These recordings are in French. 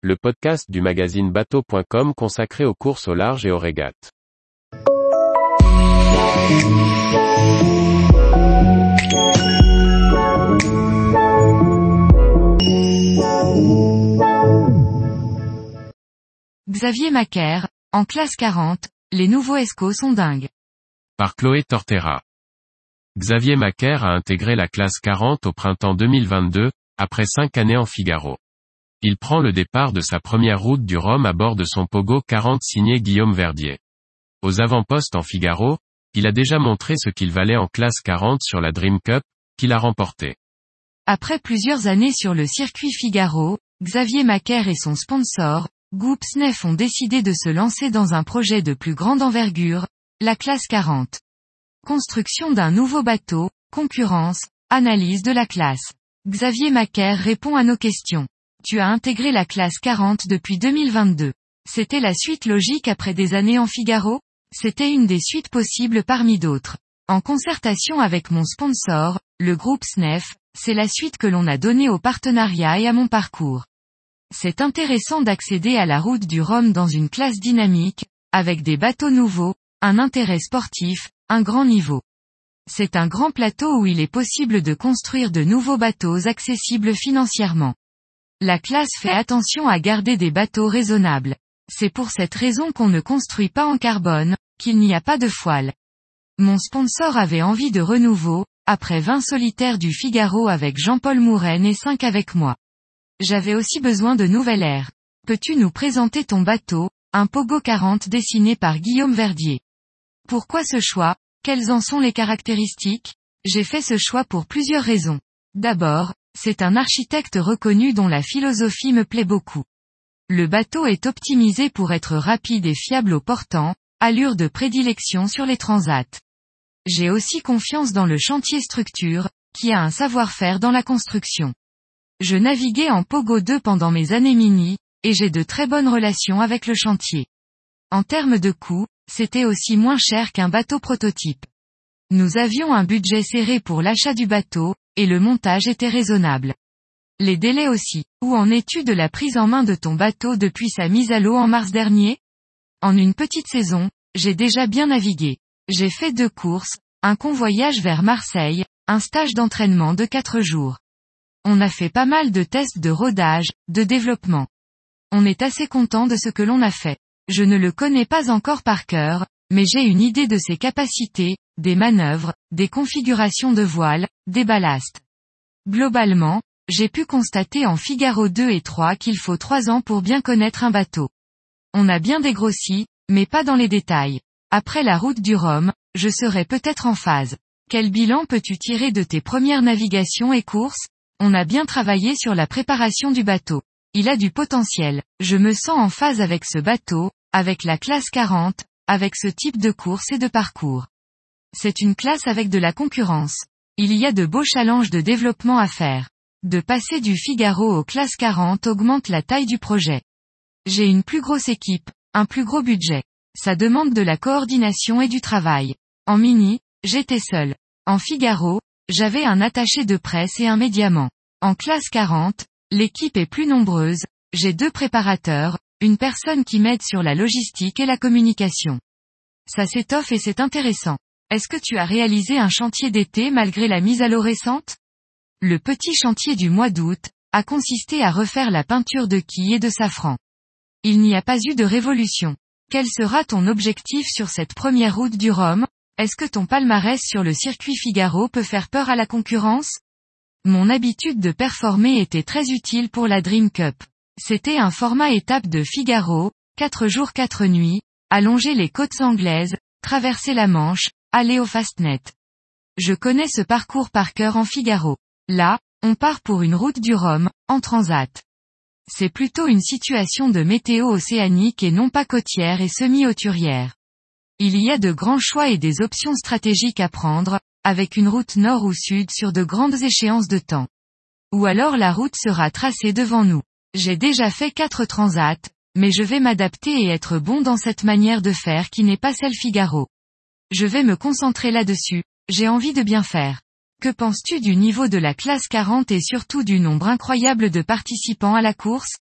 le podcast du magazine bateau.com consacré aux courses au large et aux régates. Xavier Macaire, en classe 40, les nouveaux escos sont dingues. Par Chloé Tortera. Xavier Macaire a intégré la classe 40 au printemps 2022, après cinq années en Figaro. Il prend le départ de sa première route du Rhum à bord de son Pogo 40 signé Guillaume Verdier. Aux avant-postes en Figaro, il a déjà montré ce qu'il valait en classe 40 sur la Dream Cup, qu'il a remporté. Après plusieurs années sur le circuit Figaro, Xavier Macaire et son sponsor, Goop Snef ont décidé de se lancer dans un projet de plus grande envergure, la classe 40. Construction d'un nouveau bateau, concurrence, analyse de la classe. Xavier Macaire répond à nos questions. Tu as intégré la classe 40 depuis 2022. C'était la suite logique après des années en Figaro? C'était une des suites possibles parmi d'autres. En concertation avec mon sponsor, le groupe SNEF, c'est la suite que l'on a donnée au partenariat et à mon parcours. C'est intéressant d'accéder à la route du Rhum dans une classe dynamique, avec des bateaux nouveaux, un intérêt sportif, un grand niveau. C'est un grand plateau où il est possible de construire de nouveaux bateaux accessibles financièrement. La classe fait attention à garder des bateaux raisonnables. C'est pour cette raison qu'on ne construit pas en carbone, qu'il n'y a pas de foile. Mon sponsor avait envie de renouveau, après 20 solitaires du Figaro avec Jean-Paul Mouren et 5 avec moi. J'avais aussi besoin de nouvelles air. Peux-tu nous présenter ton bateau, un Pogo 40 dessiné par Guillaume Verdier? Pourquoi ce choix? Quelles en sont les caractéristiques? J'ai fait ce choix pour plusieurs raisons. D'abord, c'est un architecte reconnu dont la philosophie me plaît beaucoup. Le bateau est optimisé pour être rapide et fiable au portant, allure de prédilection sur les transats. J'ai aussi confiance dans le chantier structure, qui a un savoir-faire dans la construction. Je naviguais en Pogo 2 pendant mes années mini, et j'ai de très bonnes relations avec le chantier. En termes de coût, c'était aussi moins cher qu'un bateau prototype. Nous avions un budget serré pour l'achat du bateau, et le montage était raisonnable. Les délais aussi. Où en es-tu de la prise en main de ton bateau depuis sa mise à l'eau en mars dernier? En une petite saison, j'ai déjà bien navigué. J'ai fait deux courses, un convoyage vers Marseille, un stage d'entraînement de quatre jours. On a fait pas mal de tests de rodage, de développement. On est assez content de ce que l'on a fait. Je ne le connais pas encore par cœur, mais j'ai une idée de ses capacités, des manœuvres, des configurations de voiles, des ballasts. Globalement, j'ai pu constater en Figaro 2 et 3 qu'il faut 3 ans pour bien connaître un bateau. On a bien dégrossi, mais pas dans les détails. Après la route du Rhum, je serai peut-être en phase. Quel bilan peux-tu tirer de tes premières navigations et courses? On a bien travaillé sur la préparation du bateau. Il a du potentiel. Je me sens en phase avec ce bateau, avec la classe 40, avec ce type de course et de parcours. C'est une classe avec de la concurrence. Il y a de beaux challenges de développement à faire. De passer du Figaro aux classes 40 augmente la taille du projet. J'ai une plus grosse équipe, un plus gros budget. Ça demande de la coordination et du travail. En mini, j'étais seul. En Figaro, j'avais un attaché de presse et un médiamant. En classe 40, l'équipe est plus nombreuse, j'ai deux préparateurs, une personne qui m'aide sur la logistique et la communication. Ça s'étoffe et c'est intéressant. Est-ce que tu as réalisé un chantier d'été malgré la mise à l'eau récente? Le petit chantier du mois d'août, a consisté à refaire la peinture de quilles et de safran. Il n'y a pas eu de révolution. Quel sera ton objectif sur cette première route du Rhum? Est-ce que ton palmarès sur le circuit Figaro peut faire peur à la concurrence? Mon habitude de performer était très utile pour la Dream Cup. C'était un format étape de Figaro, 4 jours 4 nuits, allonger les côtes anglaises, traverser la Manche, aller au Fastnet. Je connais ce parcours par cœur en Figaro. Là, on part pour une route du Rhum, en transat. C'est plutôt une situation de météo océanique et non pas côtière et semi-auturière. Il y a de grands choix et des options stratégiques à prendre, avec une route nord ou sud sur de grandes échéances de temps. Ou alors la route sera tracée devant nous. J'ai déjà fait quatre transats, mais je vais m'adapter et être bon dans cette manière de faire qui n'est pas celle Figaro. Je vais me concentrer là-dessus, j'ai envie de bien faire. Que penses-tu du niveau de la classe 40 et surtout du nombre incroyable de participants à la course?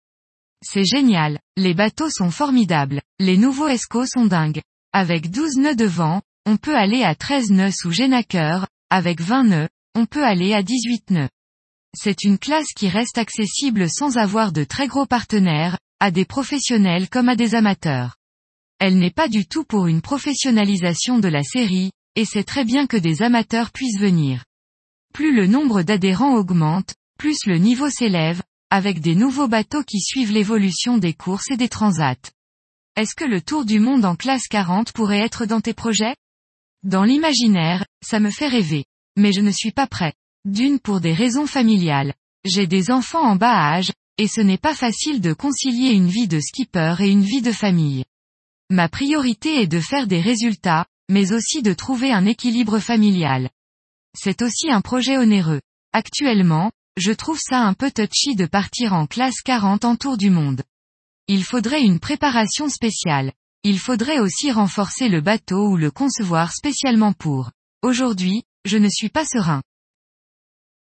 C'est génial, les bateaux sont formidables, les nouveaux Esco sont dingues. Avec 12 nœuds de vent, on peut aller à 13 nœuds sous Genaker, avec 20 nœuds, on peut aller à 18 nœuds. C'est une classe qui reste accessible sans avoir de très gros partenaires, à des professionnels comme à des amateurs. Elle n'est pas du tout pour une professionnalisation de la série, et c'est très bien que des amateurs puissent venir. Plus le nombre d'adhérents augmente, plus le niveau s'élève, avec des nouveaux bateaux qui suivent l'évolution des courses et des transats. Est-ce que le tour du monde en classe 40 pourrait être dans tes projets? Dans l'imaginaire, ça me fait rêver. Mais je ne suis pas prêt. D'une pour des raisons familiales. J'ai des enfants en bas âge, et ce n'est pas facile de concilier une vie de skipper et une vie de famille. Ma priorité est de faire des résultats, mais aussi de trouver un équilibre familial. C'est aussi un projet onéreux. Actuellement, je trouve ça un peu touchy de partir en classe 40 en tour du monde. Il faudrait une préparation spéciale. Il faudrait aussi renforcer le bateau ou le concevoir spécialement pour. Aujourd'hui, je ne suis pas serein.